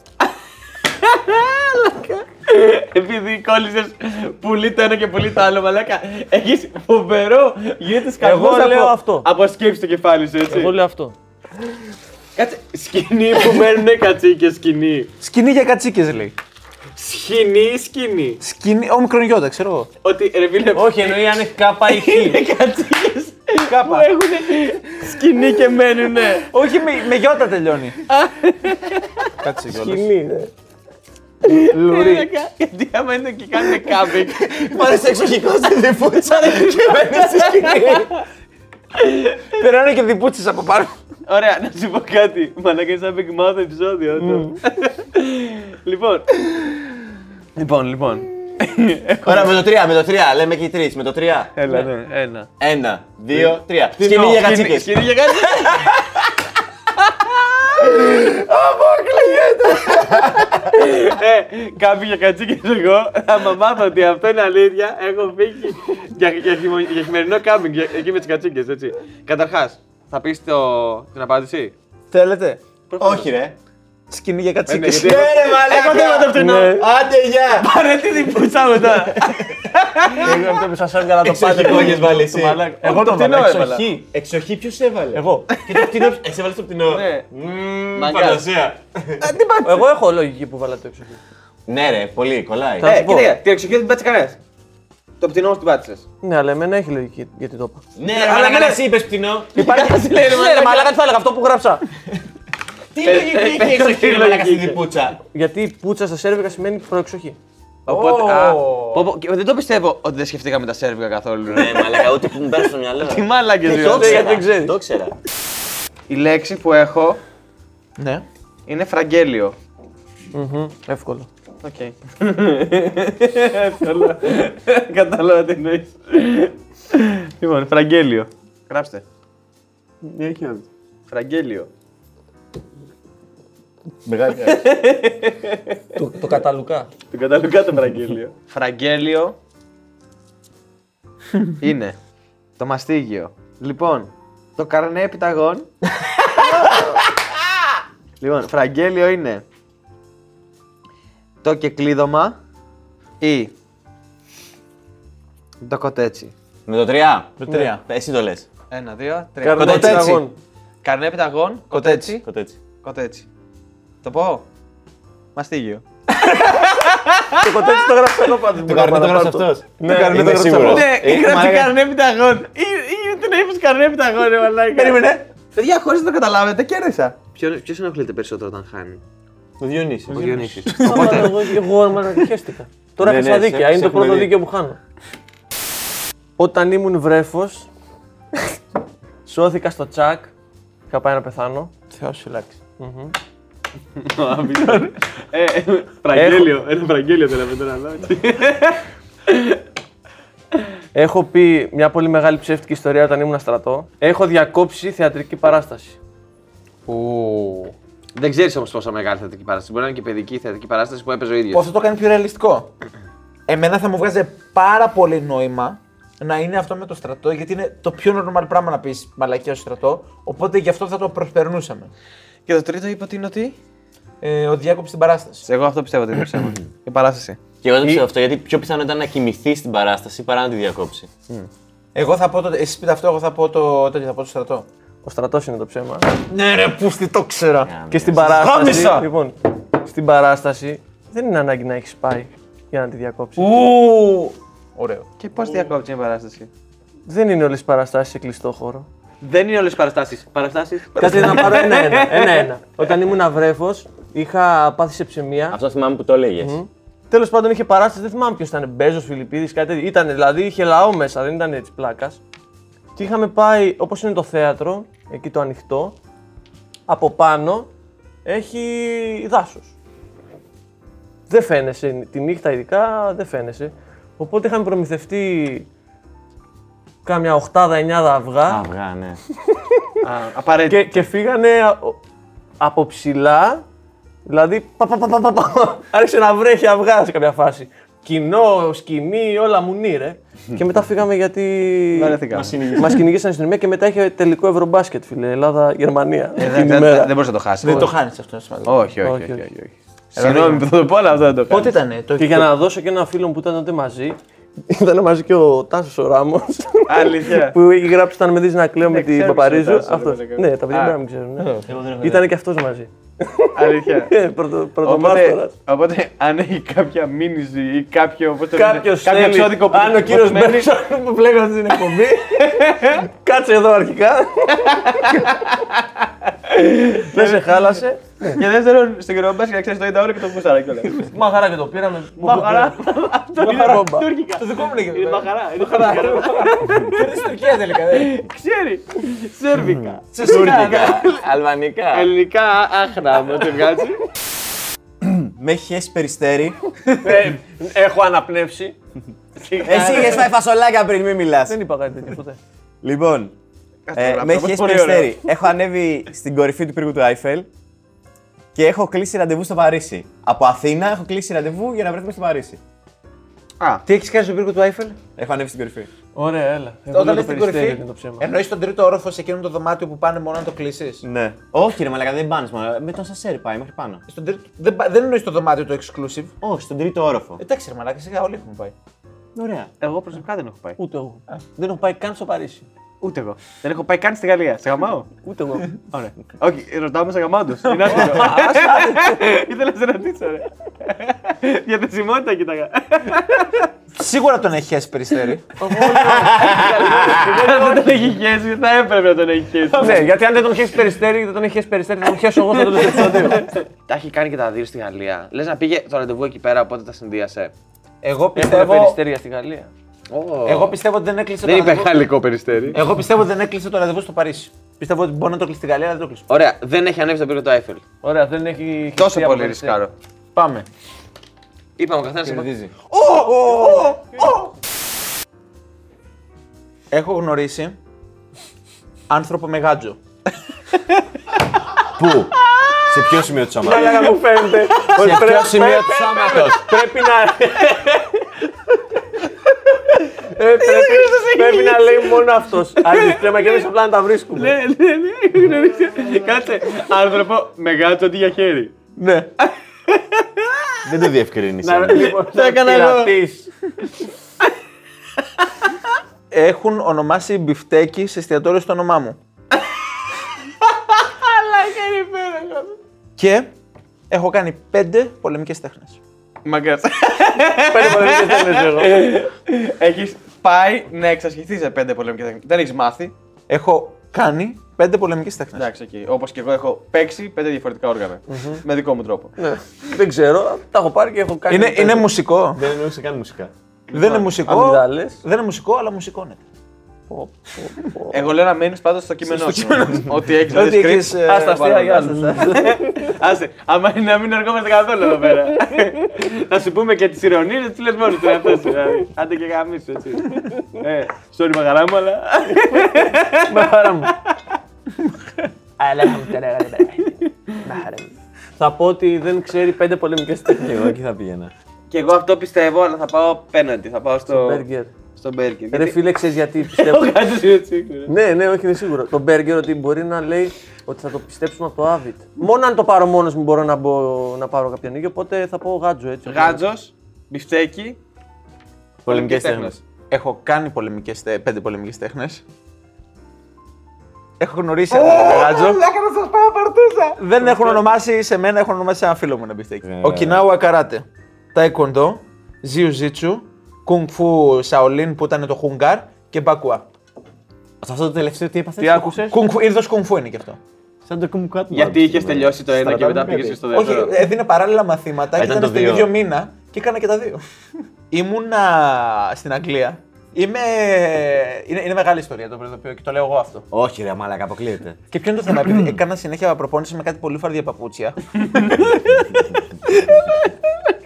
Επειδή κόλλησες πουλί το ένα και πουλί το άλλο, μαλάκα. Έχεις φοβερό. Γίνεται σκαρφό. Εγώ λέω αυτό. Από σκέψη το κεφάλι σου, έτσι. Εγώ λέω αυτό. Κάτσε. Σκηνή που μένουν κατσίκες σκηνή. Σκηνή για κατσίκες λέει. Σκηνή, σκηνή; Σκηνή. Όμικρον γιώτα, ξέρω εγώ. Ότι ρε φίλε. Όχι, εννοεί αν έχει κάπα ή χ. Είναι κατσίκες που Κάπα. έχουν σκηνή και μένουνε. Όχι, με, με γιώτα τελειώνει. Κάτσε κιόλας. Σκηνή, ναι. Λουρί. Γιατί άμα είναι και κάνουν κάμπινγκ. [LAUGHS] Πάρε εξοχικός στη διπούτσα και μπαίνει στη σκηνή. Περνάνε και διπούτσες από πάνω. Ωραία, να σου πω κάτι. Μαλάκα είναι σαν Big Mouth επεισόδιο. αυτό. Λοιπόν. Λοιπόν, λοιπόν. Ωραία, με το 3, με το 3. Λέμε και οι τρεις. Με το 3. Έλα, ναι, ένα. Ένα, δύο, τρία. Σκηνή για κατσίκες. Σκηνή για κατσίκες. Ε, κάποιοι για κατσίκες εγώ, άμα μάθω ότι αυτό είναι αλήθεια, έχω φύγει για, για, χειμω- για χειμερινό κάμπινγκ για- εκεί με τις κατσίκες, έτσι. Καταρχάς, θα πεις το, την απάντηση; Θέλετε; Όχι, ρε. Σκηνή για Ε, ναι, κατσίκες. γιατί έχω- Έχω θέμα το φτηνό. Ναι. Άντε, γεια. Πάρε τι διπούτσα μου τώρα. Εγώ αυτό που σας έβγαλα το πάτε. Εξοχικό έχεις βάλει εσύ. Μαλάκα. Εγώ Όχι, το φτηνό βάλα, έβαλα. εξοχή. Εξοχή ποιος έβαλε; Εγώ. Και το φτηνό. Εσύ έβαλε το φτηνό. Ναι. Μμμ, Μαγκάς. Φαντασία. Εγώ έχω λογική που βάλα το εξοχή. Ναι, ρε, πολύ, κολλάει. Θα Ε, σου πω. κοίτα, την εξοχή δεν την πάτησε κανένας. Το πτηνό μου την πάτησες. Ναι, αλλά εμένα έχει λογική γιατί το είπα. Ναι, αλλά αλλά εμένα- εσύ είπες φτηνό. Υπάρχει Κάτι λέει, ρε, Ναι, ρε μαλάκα. μαλάκα, τι θα έλεγα αυτό που γράψα. Τι ε, λογική ε, έχει ε, εξοχή, τι ρε μαλάκα, λογική στη διπούτσα. Γιατί η πουτσα στα σέρβικα σημαίνει προεξοχή. Οπότε, Ω. α, πω, πω, και δεν το πιστεύω ότι δεν σκεφτήκαμε τα σέρβικα καθόλου. ρε. Ναι, μαλάκα, ούτε που μου πέρασε στο μυαλό. Τι μάλακες Το δηλαδή. ήξερα, γιατί δεν ξέρεις. Το ήξερα. Η λέξη που έχω Ναι. είναι φραγγέλιο. Εύκολο. Οκ. [LAUGHS] Εύκολο. Κατάλαβα τι εννοείς. Λοιπόν, φραγγέλιο. Γράψτε. Φραγγέλιο. Μεγάλη [LAUGHS] Το, το καταλουκά. Το καταλουκά το φραγγέλιο. Φραγγέλιο είναι το μαστίγιο. Λοιπόν, το καρνέ επιταγών. λοιπόν, φραγγέλιο είναι το κεκλείδωμα ή το κοτέτσι. Με το 3. Με το 3. Εσύ το λες. Ένα, δύο, τρία. Καρνέ Κοτέτσι. επιταγών. Καρνέ επιταγών, κοτέτσι. Κοτέτσι. Κοτέτσι. Το πω. Μαστίγιο. Το κοτέτσι το γράψα εγώ πάντως. Το καρνέ το γράψε αυτός. Ναι, το γράψα σίγουρος. εγώ. Ναι, Ε, γράψε μαλάκα. καρνέ επιταγών. Ή δεν είπες καρνέ επιταγών, ρε μαλάκα. Περίμενε. Παιδιά, χωρίς να το καταλάβετε, κέρδισα. Ποιος ενοχλείται περισσότερο όταν χάνει; Το Διονύσης. Ο Διονύσης. Οπότε. Εγώ, εγώ μάλλον χαίστηκα. Τώρα Ναι, έχασα ναι, δίκαια. σε- Είναι σε το πρώτο έχουμε δει. δίκαιο που χάνω. Όταν ήμουν βρέφος, σώθηκα στο τσακ. Είχα πάει να πεθάνω. Θεός φυλάξει. Μμμ. Ε, Φραγγέλιο, ένα φραγγέλιο δεν λέμε τώρα. Έχω πει μια πολύ μεγάλη ψεύτικη ιστορία όταν ήμουν στρατό. Έχω διακόψει θεατρική παράσταση. Δεν ξέρεις όμως πόσο μεγάλη θεατρική παράσταση. Μπορεί να είναι και παιδική θεατρική παράσταση που έπαιζε ο Που ίδιος. αυτό το κάνει πιο ρεαλιστικό. Εμένα θα μου βγάζει πάρα πολύ νόημα να είναι αυτό με το στρατό, γιατί είναι το πιο normal πράγμα να πεις μαλακία στο στρατό. Οπότε γι' αυτό θα το προσπερνούσαμε. Και το τρίτο είπε ότι είναι ότι. Ε, ότι διάκοψε την παράσταση. Εγώ αυτό πιστεύω ότι είναι ψέμα. Η παράσταση. Και εγώ δεν πιστεύω αυτό γιατί πιο πιθανό ήταν να κοιμηθεί στην παράσταση παρά να τη διακόψει. Εγώ θα πω το. Εσεί πείτε αυτό, εγώ θα πω το. Τέτοιο, θα πω το στρατό. Ο στρατός είναι το ψέμα. Ναι, ρε, πούστη, το ξέρα. Και στην παράσταση. Γάμισα! Λοιπόν, στην παράσταση δεν είναι ανάγκη να έχεις πάει για να τη διακόψεις. Ου! Ωραίο. Και πώς διακόπτει μια παράσταση; Δεν είναι όλες οι παραστάσεις σε κλειστό χώρο. Δεν είναι όλες οι παραστάσεις. Παραστάσεις. Κάτι να πάρω ένα-ένα. ένα-ένα. [LAUGHS] Όταν ήμουν βρέφο, είχα πάθει σε ψεμία. Αυτό θυμάμαι που το έλεγες. Τέλος πάντων είχε παράσταση, δεν θυμάμαι ποιος ήταν. Μπέζος, Φιλιππίδης, κάτι τέτοιο. Ήταν δηλαδή, είχε λαό μέσα, δεν ήταν έτσι πλάκας. Και είχαμε πάει, όπως είναι το θέατρο, εκεί το ανοιχτό, από πάνω έχει δάσος. Δεν φαίνεσαι, τη νύχτα ειδικά δεν φαίνεσαι. Οπότε είχαμε προμηθευτεί κάμια 8-9 αυγά Αυγά, ναι. [LAUGHS] Απαραίτητο. και, και φύγανε α- ο- από ψηλά, δηλαδή πα, πα, πα, πα, πα, πα. άρχισε να βρέχει αυγά σε κάποια φάση. Κοινό, σκηνή, όλα μου ρε. [LAUGHS] και μετά φύγαμε γιατί Βαρεθήκαμε. [LAUGHS] μας κυνηγήσαν στην αστυνομία και μετά είχε τελικό ευρωμπάσκετ, φίλε, Ελλάδα-Γερμανία. Ε, εκείνη Δεν η δεν- μέρα. δεν μπορείς να το χάσεις. Δεν το χάνεις αυτό, είναι σημαντικό. Όχι, όχι, Όχι, όχι. όχι. όχι, όχι. Συγγνώμη που θα το πω, αλλά αυτό δεν το κάνω. Πότε ήταν το Και για να δώσω και ένα φίλο μου που ήταν τότε μαζί, ήταν μαζί και ο Τάσος ο Ράμος. Αλήθεια. [LAUGHS] που έχει γράψει όταν με δει να κλαίω με Ναι, την ξέρω Παπαρίζου. ποιος είναι ο Αυτός. Τάσος, ρε, Ναι, τα παιδιά Α. πρέπει να μην ξέρουν. ναι. Ήταν και αυτός μαζί. Αλήθεια. [LAUGHS] Ε, πρωτο- Οπότε, Πρωτομάστορας. οπότε, αν έχει κάποια μήνυση ή κάποιο, πώς το λένε, Κάποιος κάποιο εξώδικο που Αν ο κύριος Μπέρσον που βλέπει αυτή την εκπομπή. [LAUGHS] κάτσε εδώ αρχικά. [LAUGHS] Δεν σε χάλασε. Και δεύτερον, στον κύριο Μπάσκετ να ξέρεις το 90 ώρα και το γούσταρα κιόλα. Μαχαρά και το πήραμε. Μαχαρά. Αυτό είναι Μαχαρόμπα. τουρκικά. Το δικό μου λέγεται. Είναι μαχαρά. Είναι τουρκικά. Είναι στην Τουρκία τελικά. δεν. Ξέρει. Σέρβικα. Τουρκικά. Αλβανικά. Ελληνικά άχρα μου τη βγάζει. Με έχει χέσει περιστέρι. Ε, Έχω αναπνεύσει. Εσύ είχες φάει φασολάκια πριν, μην μιλάς. Δεν είπα κάτι τέτοιο ποτέ. Λοιπόν, ε, τώρα, με έχει αυτό χέσει πολύ περιστέρι. Έχω ανέβει στην κορυφή του πύργου του Άιφελ και έχω κλείσει ραντεβού στο Παρίσι. Από Αθήνα έχω κλείσει ραντεβού για να βρεθούμε στο Παρίσι. Α, Τι έχεις κάνει στον πύργο του Άιφελ; Έχω ανέβει στην κορυφή. Ωραία, έλα. Εγώ Όταν λέω λες το στην περιστέρι κορυφή, είναι το ψέμα. εννοείς τον τρίτο όροφο σε εκείνο το δωμάτιο που πάνε μόνο να το κλείσεις; Ναι. Όχι, ρε Μαλάκα, δεν πάνε μόνο. Με τον Σασέρι πάει μέχρι πάνω. Στον τρίτο... Δεν, πα- δεν εννοείς το δωμάτιο το exclusive; Όχι, στον τρίτο όροφο. Εντάξει, ρε Μαλάκα, σιγά όλοι έχουμε πάει. Ωραία. εγώ προσωπικά δεν έχω πάει. Ούτε εγώ. Δεν έχω πάει καν στο Παρίσι. Ούτε εγώ. Δεν έχω πάει καν στη Γαλλία. Σε γαμάω; Ούτε εγώ. Ωραία. Όχι, ρωτάω με σε γαμάω τους. Είναι άσχετο. Ήθελα να σε ρωτήσω, ρε. Διαθεσιμότητα κοίταγα. Σίγουρα τον έχει χέσει περιστέρι. Αν δεν τον έχει χέσει, θα έπρεπε να τον έχει χέσει. Ναι, γιατί αν δεν τον χέσει περιστέρι, δεν τον έχει χέσει περιστέρι, θα τον χέσω εγώ στο τέλο του επεισόδιο. Τα έχει κάνει και τα δύο στη Γαλλία. Λες να πήγε το ραντεβού εκεί πέρα, οπότε τα συνδύασε. Εγώ Έχουν πιστεύω, περιστέρια στη Γαλλία. Εγώ πιστεύω ότι δεν έκλεισε Δεν το είπε ραντεβού. γαλλικό περιστέρι. Εγώ πιστεύω ότι δεν έκλεισε το ραντεβού στο Παρίσι. Πιστεύω ότι μπορεί να το κλείσει στη Γαλλία, αλλά δεν το κλείσει. Ωραία, δεν έχει ανέβει στον πύργο του Άιφελ. Ωραία, δεν έχει. Τόσο χεστεί από πολύ περιστέρι. ρισκάρω. Πάμε. Είπαμε ο καθένας. Κερδίζει. Έχω γνωρίσει άνθρωπο με γάντζο. Πού; Σε ποιο σημείο του σώματος; Μαλάκα μου φαίνεται. Σε ποιο σημείο του σώματος; Πρέπει να. Ε, πρέπει, πρέπει να λέει μόνο αυτός. Αντιστρέμα και εμείς απλά να τα βρίσκουμε. Ναι, ναι, ναι, γνωρίζει. Κάτσε. Άνθρωπο με γάτσο αντί για χέρι. Ναι. Δεν το διευκρίνησε. Να- Λοιπόν, Το έκανα εγώ. πειρατής. Έχουν ονομάσει μπιφτέκι σε εστιατόριο στο όνομά μου. Και έχω κάνει πέντε πολεμικές τέχνες. Μαγκάς. Πέντε πολεμικές τέχνες εγώ. Έχεις πάει να εξασχηθεί σε πέντε πολεμικές τέχνε. Δεν έχεις μάθει. Έχω κάνει πέντε πολεμικές τέχνες. Εντάξει, εκεί. Όπως και εγώ έχω παίξει πέντε διαφορετικά όργανα. Με δικό μου τρόπο. Ναι. Δεν ξέρω, τα έχω πάρει και έχω κάνει. Είναι, είναι μουσικό. Δεν εννοούσε καν μουσικά. Δεν είναι μουσικό. αμυγδάλες. Δεν είναι μουσικό, αλλά μουσικώνεται. Εγώ λέω να μένει πάντα στο κείμενό σου. Ότι έχεις Ότι δηλαδή έχεις, script. ε, Άστα αστεία για σας. [LAUGHS] Άσε, άμα είναι να μην ερχόμαστε καθόλου εδώ πέρα. [LAUGHS] Να σου πούμε και τις ηρωνίες, τις λες μόνο του εαυτό σου. δηλαδή. Άντε και γαμίσου έτσι. [LAUGHS] Ε, sorry μαγαρά μου, αλλά. Μαχάρα μου. Θα πω ότι δεν ξέρει πέντε πολεμικές τέχνες. Και εγώ εκεί θα πήγαινα. Και εγώ αυτό πιστεύω, αλλά θα πάω πέναντι. Θα πάω στο. Μπέργκερ. Στο μπέργκερ. Ρε φίλε, ξέρεις γιατί [LAUGHS] πιστεύω. Έχω κάτι έτσι. Ναι, ναι, όχι, είναι σίγουρο. Το μπέργκερ ότι μπορεί να λέει ότι θα το πιστέψουμε από το Άβιτ. Μόνο αν το πάρω μόνος μου μπορώ να, μπω, να πάρω κάποια νίκη, οπότε θα πω γάτζο έτσι. Γάτζος, μπιφτέκι. Πολεμικές τέχνες. τέχνες. Έχω κάνει πολεμικές, τε- πέντε πολεμικές τέχνες. Έχω γνωρίσει έναν γάτζο. Δεν έχουν ονομάσει σε μένα, έχουν ονομάσει σε ένα φίλο μου ένα μπιφτέκι. Ε. Οκινάουα καράτε. Τάικοντο, Ζιουζίτσου, Κουνγκ Φου Σαολίν που ήταν το Χουνγκάρ και Μπακουά. Σε αυτό το τελευταίο τι έπαθες; Τι άκουσες; Είδος Κουνγκ Φου είναι και αυτό. Σαν το κουμκουάτ. Γιατί είχες τελειώσει το ένα και μετά πήγες στο Όχι, δεύτερο. έδινε παράλληλα μαθήματα και Ήταν ήταν το στον δύο. ίδιο μήνα και έκανα και τα δύο. [LAUGHS] Ήμουνα στην Αγγλία. Είμαι... Είναι, είναι μεγάλη ιστορία το οποίο και το λέω εγώ αυτό. Όχι, ρε, μαλάκα, αποκλείεται. Και ποιο είναι το θέμα, επειδή έκανα συνέχεια προπόνηση με κάτι πολύ φαρδιά παπούτσια. [LAUGHS] [LAUGHS]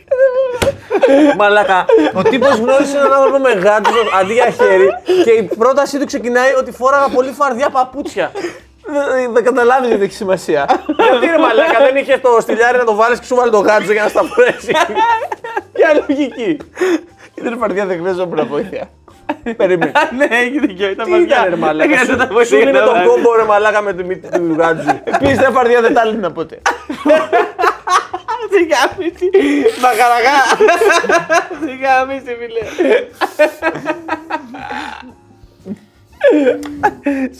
Μαλάκα, ο τύπος γνώρισε έναν άνθρωπο με γάτζο αντί για χέρι και η πρότασή του ξεκινάει ότι φόραγα πολύ φαρδιά παπούτσια. Δεν- Δεν καταλάβεις γιατί έχει σημασία. Γιατί ρε μαλάκα, δεν είχες το στυλιάρι να το βάλεις και σου βάλει το γάτζο για να σταυρέσεις. Ποια λογική. Ήταν φαρδιά, δεν χρειαζόμουν βοήθεια. Περίμενε. [LAUGHS] Ναι, έχει δίκιο. Ήταν Τι βαθιά. ήταν ρε μαλάκα. Δεν χρειάζεται να Σου βοηθήσει είναι για να τον βάλει. κόμπο ρε μαλάκα με τη μύτη του γάτζου. Επίσης τα φαρδιά δεν τα έλυνα ποτέ. Τι [LAUGHS] γάμιση. Μαγαραγά. Τι γάμιση, φίλε.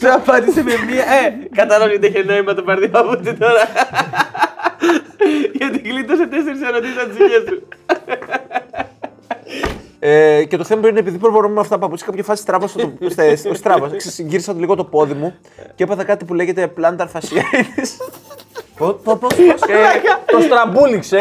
Σου απάντησε με μία. Ε, κατάλαβε ότι έχει νόημα το παρδί παπούτσι τώρα. Γιατί γλίτωσε τέσσερις ερωτήσεις από τις δικές σου. Ε, και το θέμα είναι επειδή προχωρούμε με αυτά τα παπούτσια, κάποια φάση στράβωσα το. στε- στο στράβωσα. Γύρισα λίγο το πόδι μου και έπαθα κάτι που λέγεται plantar fasciitis. Πώ, πώ, πώς, Το στραμπούληξε.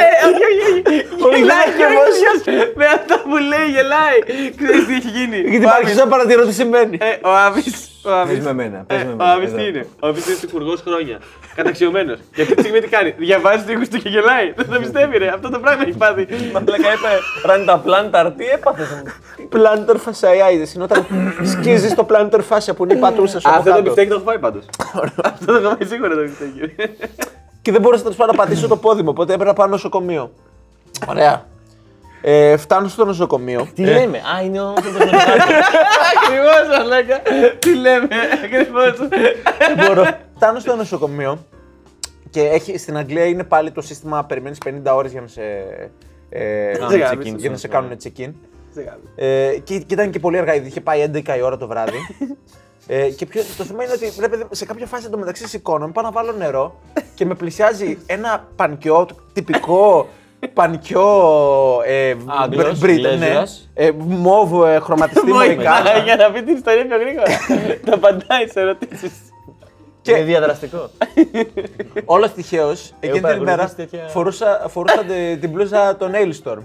Γελάει και ο ίδιος με αυτά που λέει, γελάει. Ξέρεις τι έχει γίνει; Γιατί άρχισα να παρατηρώ τι σημαίνει. Ε, ο Άβης, ο Άβης, Πες με εμένα, πες με ε, ο εμένα, Άβης εδώ. τι είναι; Ο Άβης είναι υπουργός χρόνια. Καταξιωμένος. Και αυτή τη στιγμή τι κάνει; Διαβάζει το ήχος του και γελάει. Δεν το πιστεύει ρε. Αυτό το πράγμα έχει πάθει. Μαλάκα είπε, ράνει τα πλάνταρ, τι έπαθες. Plantar fasciitis είναι όταν σκίζεις το plantar fascia που είναι η πατούσα σου. από Αυτό το κάτω. μπιφτέκι το έχω φάει πάντως. Αυτό το έχω φάει σίγουρα το μπιφτέκι. Και δεν μπορούσα να να πατήσω το πόδι μου, οπότε έπρεπε να πάω νοσοκομείο. Ωραία. Ε, φτάνω στο νοσοκομείο. Τι λέμε, Α, είναι ο άνθρωπος με το [LAUGHS] Ακριβώς, αλέκα. Τι λέμε, ακριβώς. μπορώ. Φτάνω στο νοσοκομείο και έχει, στην Αγγλία είναι πάλι το σύστημα περιμένεις 50 ώρες για να σε. Ε, Κάνουν για- check-in, για να σε ναι. κάνουν check-in. Ε, και, και ήταν και πολύ αργά, γιατί είχε πάει 11 η ώρα το βράδυ. [LAUGHS] ε, και ποιο, το θέμα είναι ότι ρε παιδί, σε κάποια φάση εντωμεταξύ σηκώνομαι, πάω να βάλω νερό και με πλησιάζει ένα πανκιό, τυπικό πανκιό. Ε, Άγγλος, μπρι- γλέζουρας. ε, μόβ ε, χρωματιστή μοϊκάνα. [LAUGHS] Για να πει την ιστορία πιο γρήγορα. Τα απαντάει σε ερωτήσεις. Είναι διαδραστικό. Όλος τυχαίως εκείνη την παρακολουθήσει ημέρα τέτοια- φορούσα, φορούσα τη- την μπλούζα των Ailstorm.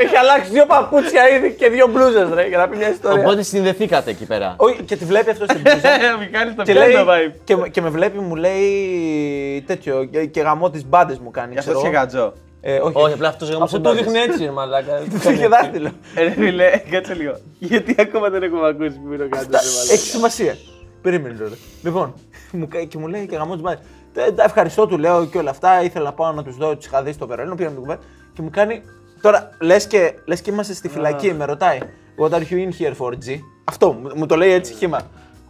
Έχει αλλάξει δύο παπούτσια ήδη και δύο μπλούζες, ρε, για να πει μια ιστορία. Οπότε συνδεθήκατε εκεί πέρα. Όχι, και τη βλέπει αυτό στην μπλούζα. [LAUGHS] Ο Μιχάλης το και, πιάνει λέει, το vibe. και, με- και με βλέπει, μου λέει τέτοιο. Και, και γαμό τις μπάντες μου κάνει. Γι' αυτό ξέρω είσαι εγώ. γατζό. Ε, όχι, Όχι, απλά αυτός γάμο Αυτό το δείχνει έτσι, ρε, μαλάκα. [LAUGHS] Του είχε δάχτυλο. Ε, Ρε φίλε, κάτσε λίγο. Γιατί ακόμα δεν έχουμε ακούσει που είναι ο γατζό. Έχει σημασία. Περίμενε τώρα. Λοιπόν, μου, κα- και μου λέει και γαμός τι μπάντε. Ευχαριστώ, του λέω και όλα αυτά. Ήθελα να πάω να τους δω, τους είχα δει στο Βερολίνο. Πήγαμε την κουβέντα και μου κάνει. Τώρα λες και, λες και είμαστε στη φυλακή, με ρωτάει. What are you in here for, G? Αυτό μου, μου το λέει έτσι χήμα.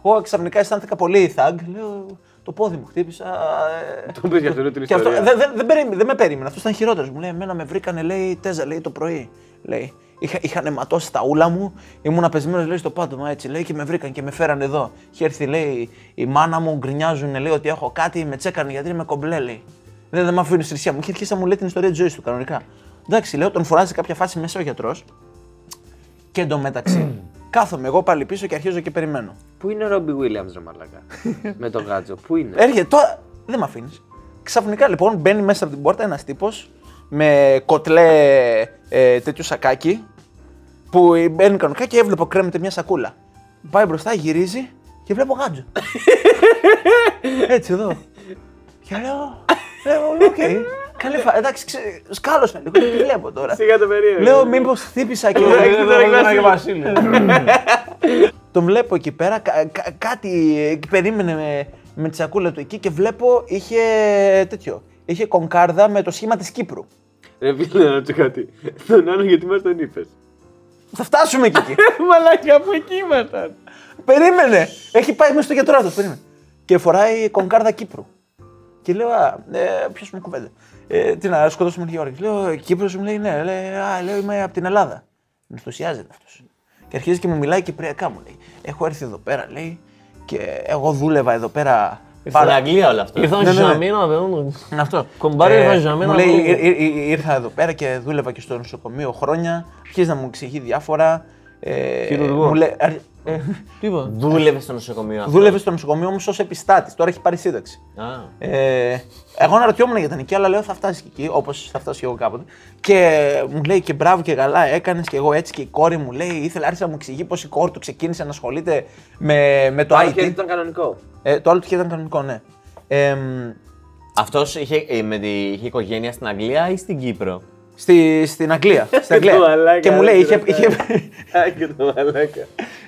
Εγώ ξαφνικά αισθάνθηκα πολύ thug. Λέω το πόδι μου χτύπησα. ε, Το πες για αυτήν την Και αυτό ιστορία. δεν δεν- δεν περίμενε, δεν με περίμενε. Αυτός ήταν χειρότερος. Μου λέει: Εμένα με βρήκανε, λέει, τέζα, λέει το πρωί. Λέει. Είχα, είχαν αιματώσει τα ούλα μου, ήμουν απεσμένο, λέει, στο πάτωμα έτσι. Λέει και με βρήκαν και με φέραν εδώ. Είχε έρθει, λέει, η μάνα μου, γκρινιάζουν, λέει, ότι έχω κάτι, με τσέκανε γιατί είμαι κομπλέ, λέει. Δεν, δεν με αφήνεις στη θυσία μου. Είχε αρχίσει να μου λέει την ιστορία της ζωής του κανονικά. Εντάξει, λέω, τον φωνάζει κάποια φάση μέσα ο γιατρός. Και εντωμεταξύ, [CLEARS THROAT] κάθομαι εγώ πάλι πίσω και αρχίζω και περιμένω. Πού είναι ο Ρόμπι Βίλιαμς ρε μαλάκα. Με τον γάτζο, πού είναι; Έρχεται τώρα. Δεν με αφήνεις. Ξαφνικά λοιπόν μπαίνει μέσα από την πόρτα ένας τύπος με κοτλέ ε, τέτοιο σακάκι που μπαίνει κανονικά και έβλεπω κρέμεται μια σακούλα. Πάει μπροστά, γυρίζει και βλέπω γάτζο. [LAUGHS] Έτσι εδώ. Και λέω. Λέω, οκ. Καλή φα... Εντάξει, ξε... σκάλωσα λίγο. Τι βλέπω τώρα. Σιγά το περίεργο. Λέω, μήπως χτύπησα και. Εντάξει, τώρα έχει Βασίλη. Τον βλέπω εκεί πέρα, κα- κα- κάτι ε, περίμενε με, με τη σακούλα του εκεί και βλέπω είχε τέτοιο. Είχε κονκάρδα με το σχήμα της Κύπρου. Ρε φίλε, να ρωτήσω κάτι. Τον άλλο γιατί μας τον είπες; Θα φτάσουμε και εκεί. [LAUGHS] Μαλάκα, από εκεί ήμασταν. περίμενε! Έχει πάει μέσα στο γιατρό αυτός, περίμενε. Και φοράει κονκάρδα Κύπρου. Και λέω, Α, ε, ποιος μου κουβέντα. Ε, τι να σκοτώσουμε λίγη ώρα. Και Λέω, Κύπρος μου λέει, ναι. Λέει, Α, λέω, είμαι από την Ελλάδα. Με ενθουσιάζεται αυτός. Και αρχίζει και μου μιλάει κυπριακά μου λέει. Έχω έρθει εδώ πέρα, λέει, και εγώ δούλευα εδώ πέρα. Στην Αγγλία όλα αυτά. Ήρθαν Ναι, ναι, ναι. ζαμίνα, παιδί Είναι αυτό. Κομπάρι, Ε, έβαζε μένα Μου λέει, λόγο. «Ήρ- ήρ- ήρ- ήρθα εδώ πέρα και δούλευα και στο νοσοκομείο χρόνια. Αρχίζει να μου εξηγεί διάφορα. Ε, Χειρουργό. Μου λέει, αρ- ε, Τι είπα; Δούλευε στο νοσοκομείο αυτό. δούλευε στο νοσοκομείο όμως ως επιστάτης. Τώρα έχει πάρει σύνταξη. Α. Ε, εγώ αναρωτιόμουν για την εκεί, αλλά λέω θα φτάσεις και εκεί, όπως θα φτάσει και εγώ κάποτε. Και μου λέει και μπράβο και καλά έκανες και εγώ έτσι και η κόρη μου λέει, ήθελε άρχισε να μου εξηγεί πώς η κόρη του ξεκίνησε να ασχολείται με, με το Άλλο IT. χέρι ήταν κανονικό. Ε, το άλλο του χέρι ήταν κανονικό, ναι. Ε, μ, Αυτός είχε, ε, με τη, είχε οικογένεια στην Αγγλία ή στην Κύπρο; στη, στην Αγγλία. Στην Αγγλία. Το μαλάκα, και μου λέει, ρε, είχε, ρε, είχε,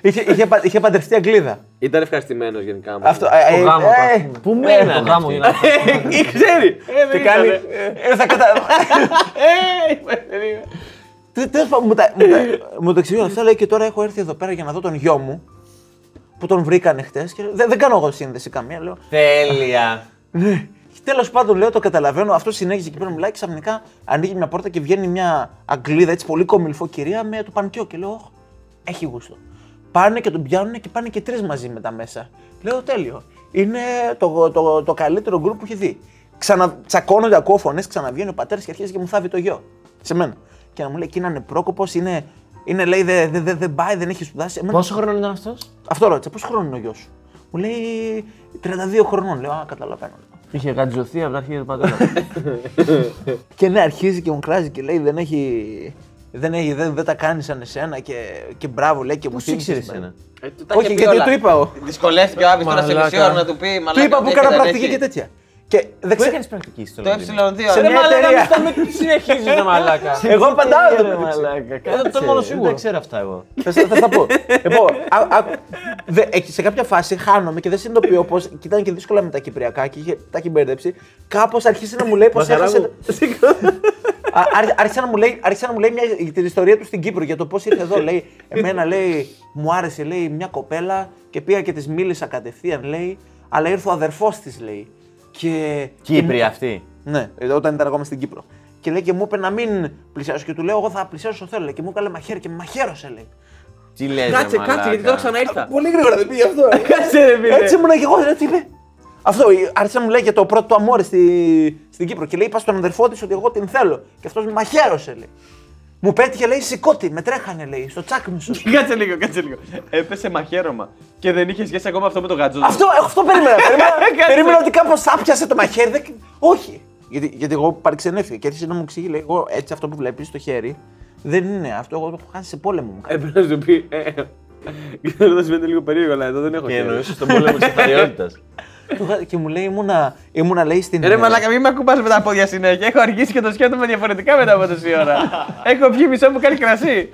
Α, και το μαλάκα. είχε, είχε, πα- είχε παντρευτεί Αγγλίδα. Ήταν ευχαριστημένο γενικά. μου. Αυτό, Το ε, ε, γάμο, ε, ας πούμε. Πού Ε, μένανε Το γάμο αυτοί? είναι. Ε, ξέρει. Ε, Τι δεν κάνει. ήτανε. ε, θα κατα... Ε, είπε, δεν είπε. Τι- Τέλος πάντων, μου τα, μου τα, μου το εξηγεί όλα αυτά, λέει και τώρα έχω έρθει εδώ πέρα για να δω τον γιο μου που τον βρήκανε χτε. Δεν, δεν κάνω εγώ σύνδεση καμία. Λέω, Τέλεια. ναι. Τέλο πάντων, λέω, το καταλαβαίνω. Αυτό συνέχιζε εκεί πέρα μιλάει και ξαφνικά ανοίγει μια πόρτα και βγαίνει μια Αγγλίδα έτσι πολύ κομιλφό κυρία με το πανκιό. Και λέω, «Ωχ, έχει γούστο. Πάνε και τον πιάνουν και πάνε και τρεις μαζί μετά μέσα. Λέω, τέλειο. Είναι το, το, το, καλύτερο γκρουπ που έχει δει. Ξανατσακώνονται, ακούω φωνές, ξαναβγαίνει ο πατέρας και αρχίζει και μου θάβει το γιο. Σε μένα. Και να μου λέει, εκεί είναι πρόκοπο, είναι Είναι λέει δεν δε, δε, δεν πάει, δεν έχει σπουδάσει. Εμένα- Πόσο χρόνο ήταν αυτός; Αυτό ρώτησα, πόσο χρόνο είναι ο γιος σου; Μου λέει 32 χρονών. Λέω, Α, καταλαβαίνω. Είχε γατζωθεί από τα αρχαία του πατέρα. [LAUGHS] Και ναι, αρχίζει και μου κράζει και λέει δεν έχει. Δεν, έχει, δεν, δεν τα κάνεις σαν εσένα και, και μπράβο λέει και μου Πώ θύμισες ήξερες εμένα. ένα. Ε, του τα Όχι, είχε πει γιατί όλα. το είπα εγώ. Δυσκολεύτηκε ο Άβης τώρα σε Μαλάκα. μισή ώρα να του πει. Του μαλάκα, είπα που τι έκανα έχετε πρακτική έχει. και τέτοια. Και δεν Πού ξέρω. έκανες πρακτική στο Το Λονδίνο; ε2. Σε Ρε μια μαλάκα, εταιρεία. μη στο με συνεχίζεις ρε [LAUGHS] μαλάκα. Εγώ απαντάω Ρε εδώ. μεταξύ. μαλάκα, το κάτσε, μόνο Δεν σίγουρο. τα ξέρω αυτά εγώ. Θα θα τα πω. Λοιπόν, α- α- δε- εκεί σε κάποια φάση χάνομαι και δεν συνειδητοποιώ πω. Και ήταν και δύσκολα με τα κυπριακά και είχε, τα έχει μπερδέψει. Κάπως αρχίσει να μου λέει πως έχασε. [LAUGHS] Α, άρχι- άρχισε, να μου λέει, άρχισε να μου λέει μια, την ιστορία του στην Κύπρο για το πώς ήρθε εδώ. Λέει, εμένα λέει, μου άρεσε λέει, μια κοπέλα και πήγα και της μίλησα κατευθείαν λέει, αλλά ήρθε ο αδερφός της λέει. Και, Κύπροι αυτοί. ναι, ε, όταν ήταν ακόμα στην Κύπρο. Και λέει και μου είπε να μην πλησιάσω. Και του λέω: Εγώ θα πλησιάσω όσο θέλω. λέει. Και μου έκανε μαχαίρι και με μαχαίρωσε λέει. Τι λες, ρε Κάτσε, κάτσε, μαλάκα. γιατί τώρα ξαναήρθα. Πολύ γρήγορα δεν πήγε αυτό. [LAUGHS] Κάτσε, ρε φίλε. Έτσι ήμουν και εγώ, δεν τι είπε. Αυτό, ε, άρχισε να μου λέει για το πρώτο του αμόρε στη, στην Κύπρο. Και λέει: Είπα στον αδερφό της ότι εγώ την θέλω. Και αυτός με μαχαίρωσε λέει. Μου πέτυχε λέει σηκώτη, με τρέχανε λέει, στο τσάκμισο. Κάτσε λίγο, κάτσε λίγο. Έπεσε μαχαίρωμα. Και δεν είχε σχέση ακόμα αυτό με τον γατζό. αυτό, αυτό περίμενα. περίμενα, Κάτσε. περίμενα ότι κάπω άπιασε το μαχαίρι. δεν- Όχι. Γιατί, γιατί εγώ παρεξενεύτηκα και άρχισε να μου εξηγεί, λέει, εγώ έτσι αυτό που βλέπει στο χέρι δεν είναι αυτό. Εγώ το έχω χάσει σε πόλεμο μου. Έπρεπε να σου πει. ε, ε, Ξέρω ότι συμβαίνει λίγο περίεργο, αλλά εδώ δεν έχω Και χέρι. εννοούσε τον πόλεμο τη εθαριότητα. Του είχα- και μου λέει, ήμουνα, ήμουνα λέει στην. Ρε μαλάκα, μην με ακουμπάς με τα πόδια συνέχεια. Έχω αργήσει και το σκέφτομαι διαφορετικά μετά από τόση ώρα. [LAUGHS] Έχω πιει μισό μου κάνει κρασί.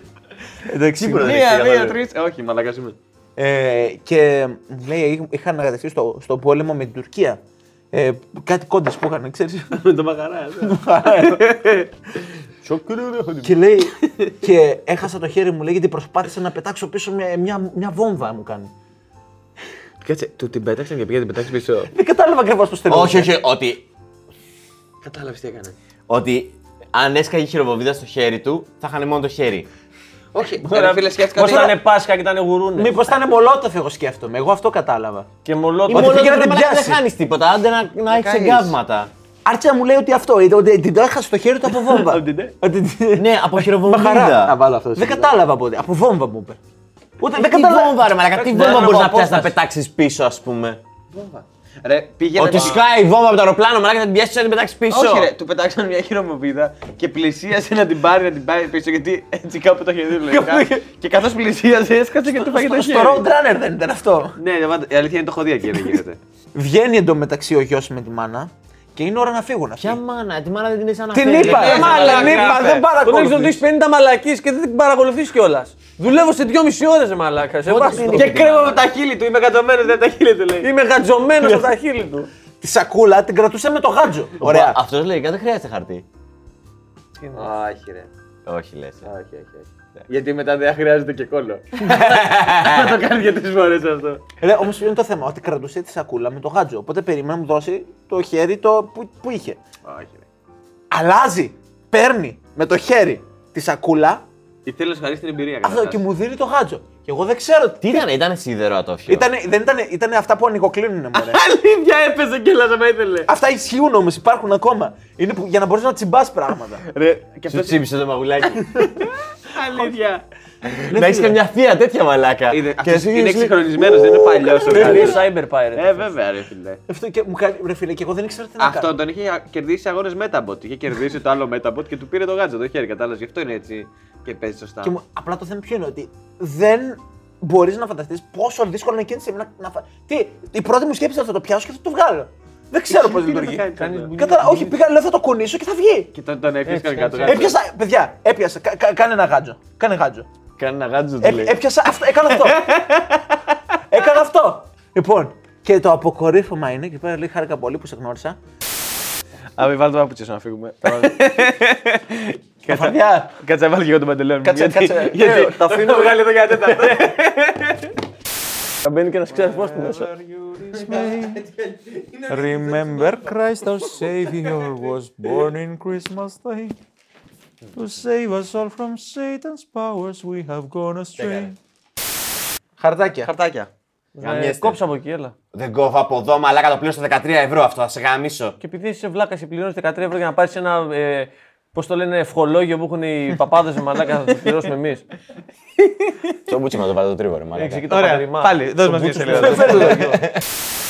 Εντάξει, Σίγουρα δεν Μία, έχει δύο, καταλάβει. τρεις. Όχι, μαλάκα είμαι. Ε, και μου λέει, είχαν ανακατευτεί στο, στο πόλεμο με την Τουρκία. Ε, κάτι κόντες που είχαν, ξέρεις. [LAUGHS] Με το μαγαρά. [LAUGHS] και λέει, και έχασα το χέρι μου, λέει, γιατί προσπάθησα να πετάξω πίσω μια, μια, μια βόμβα μου κάνει. Κάτσε, του την πέταξαν και πήγε την πετάξει πίσω. Δεν κατάλαβα ακριβώς πώς το όχι, όχι, ότι, Κατάλαβες τι έκανε. ότι αν έσκαγε η χειροβοβίδα στο χέρι του, θα είχαν μόνο το χέρι. Όχι, ρε φίλε, σκέφτηκα Πώς ότι. ήταν Πάσχα και ήταν γουρούνες. Μήπως ήταν μολότοφ, εγώ σκέφτομαι. Εγώ αυτό κατάλαβα. Και μολότο. Ή Ότι μόνο πήγε να ρε την μαλάκα, πιάσεις. Δεν χάνεις τίποτα, άντε να, να έχεις κάνεις. εγκάβματα. Άρχισε να μου λέει ότι αυτό, ότι- ότι την το έχασε στο χέρι του από βόμβα. Από την τε. Ότι την- Ναι, από Μαχαρά. χειροβοβίδα. Να βάλω αυτό. Δεν κατάλαβα πότε. Από βόμβα μου είπε. Ούτε δεν Τι κατάλαβα. βόμβα, ρε μαλάκα, τι Εντάξει, βόμβα ναι, μπορείς από να πιάσει να απόσταση. πετάξεις πίσω, ας πούμε. Ρε, πήγαινε. Ότι σκάει η βόμβα από το αεροπλάνο, μαλάκα θα την πιάσει να την πετάξεις πίσω. Όχι, ρε, του πετάξαν μια χειρομοβίδα και πλησίασε να την πάρει, να την πάρει πίσω γιατί έτσι κάπου το είχε δει λογικά. και καθώς πλησίασε, έσκασε και του φάγε το Στο χέρι. Roadrunner δεν ήταν αυτό. Ναι, ναι, πάντα- η αλήθεια είναι το έχω δει εκεί, δεν γίνεται. Βγαίνει εντωμεταξύ ο γιος με τη μάνα και είναι ώρα να φύγουν. αυτοί. Ποια μάνα, τη μάνα δεν την έχεις Την αναφέρει. είπα, δεν ε, έχεις μάλα, αναφέρει. την είπα, δεν Τον έχεις παρακολουθείς. ρωτήσει 50 μαλακή και δεν την παρακολουθείς κιόλας. Δουλεύω σε 2,5 ώρες, μαλάκα. Σε βάση είναι το. και κρέμω με τα χείλη του, είμαι κατωμένο, δεν τα χείλη του λέει. Είμαι γατζωμένος από τα χείλη του. Τη σακούλα την κρατούσε με το γάτζο. Ωραία. Αυτός λέει, δεν χρειάζεται χαρτί. Όχι, ρε. Όχι, λες. Όχι, όχι, όχι. Γιατί μετά δεν χρειάζεται και κόλλο. [LAUGHS] Θα το κάνει για τρεις φορές αυτό. Ρε, όμως ποιο είναι το θέμα, ότι κρατούσε τη σακούλα με το γάτζο. Οπότε περίμενα να μου δώσει το χέρι το που, που είχε. Όχι, ρε. Αλλάζει, παίρνει με το χέρι τη σακούλα Ή θέλω να σου χαρίσει την εμπειρία. αυτό καταρχάς. και μου δίνει το γάτζο. Και εγώ δεν ξέρω Τι ήταν, ήταν σίδερο ατόφιο. Ήτανε, δεν ήταν, ήτανε αυτά που ανοιγοκλίνουν, [LAUGHS] μωρέ. Αλήθεια έπεσε κιόλας άμα ήθελε. αυτά ισχύουν όμως, υπάρχουν ακόμα. Είναι που, για να μπορείς να τσιμπάς πράγματα. Ρε, και Σου αυτό. τσίμπησε το μαγουλάκι. [LAUGHS] Αλήθεια. Να έχεις και μια θεία τέτοια μαλάκα. Είδε, Και αυτός εσύ είναι λες, εξυγχρονισμένος, δεν είναι παλιός ο Είναι Γάλλος. cyber pirate. Ε, βέβαια, ρε φίλε. Αυτό και μου κάνει, ρε φίλε, και εγώ δεν ήξερα τι να Αυτό κάνω. τον είχε κερδίσει σε αγώνες Metabot. Είχε κερδίσει το άλλο Metabot και του πήρε το γάτζο το χέρι. Κατάλαβες. Γι' αυτό είναι έτσι και παίζει σωστά. Και μου, απλά το θέμα ποιο είναι ότι δεν μπορείς να φανταστείς πόσο δύσκολο είναι εκείνη τη στιγμή να, να φα... Τι, η πρώτη μου σκέψη ήταν θα το πιάσω και θα το βγάλω. Δεν ξέρω πώς Τι να το λειτουργεί. κάνεις Κάνεις αυτό. μπουλ- Κατάλαβα, όχι, πήγα, λέω θα το κουνήσω και θα βγει. Και τον, τον έπιασε Έτσι, κανονικά το έτσι. γάτζο. Έπιασα, παιδιά, έπιασα. Κα, κα- κάνε ένα γάτζο. Κάνε γάτζο. Κάνει ένα γάτζο του Έ, λέει. έπιασα αυτό, έκανα αυτό. [LAUGHS] έκανα αυτό. Λοιπόν, και το αποκορύφωμα είναι, και πέρα λέει χάρηκα πολύ που σε γνώρισα. Α, μην βάλω το παπούτσι σου να φύγουμε. [LAUGHS] Καφαρδιά. Κάτσε να βάλω και εγώ τον παντελόνι μου. Κάτσε, γιατί- κάτσε. Γιατί Ε, τα αφήνω. [LAUGHS] το βγάλει εδώ για τέταρτο. Θα μπαίνει και ένας ξέσπο στη μέσα. [LAUGHS] Remember Christ our Savior was born in Christmas Day to save us all from Satan's powers we have gone astray. Χαρτάκια. Χαρτάκια. Γαμιέστε. Κόψα από εκεί, έλα. Δεν κόβω από εδώ, μαλάκα το πλήρω στα 13 ευρώ αυτό, θα σε γαμίσω. Και επειδή είσαι βλάκας και πληρώνεις 13 ευρώ για να πάρεις ένα ε, Πώς το λένε, ευχολόγιο που έχουν οι παπάδες με μαλάκα, θα το πληρώσουμε εμείς. Στο μπούτσι μας το βάλε το τρίβο, ρε μαλάκα. Έχει εκεί το Ωραία, πατερημά. πάλι, δώσ' Το μας μια μπούτσο σελίδα. [LAUGHS] στο-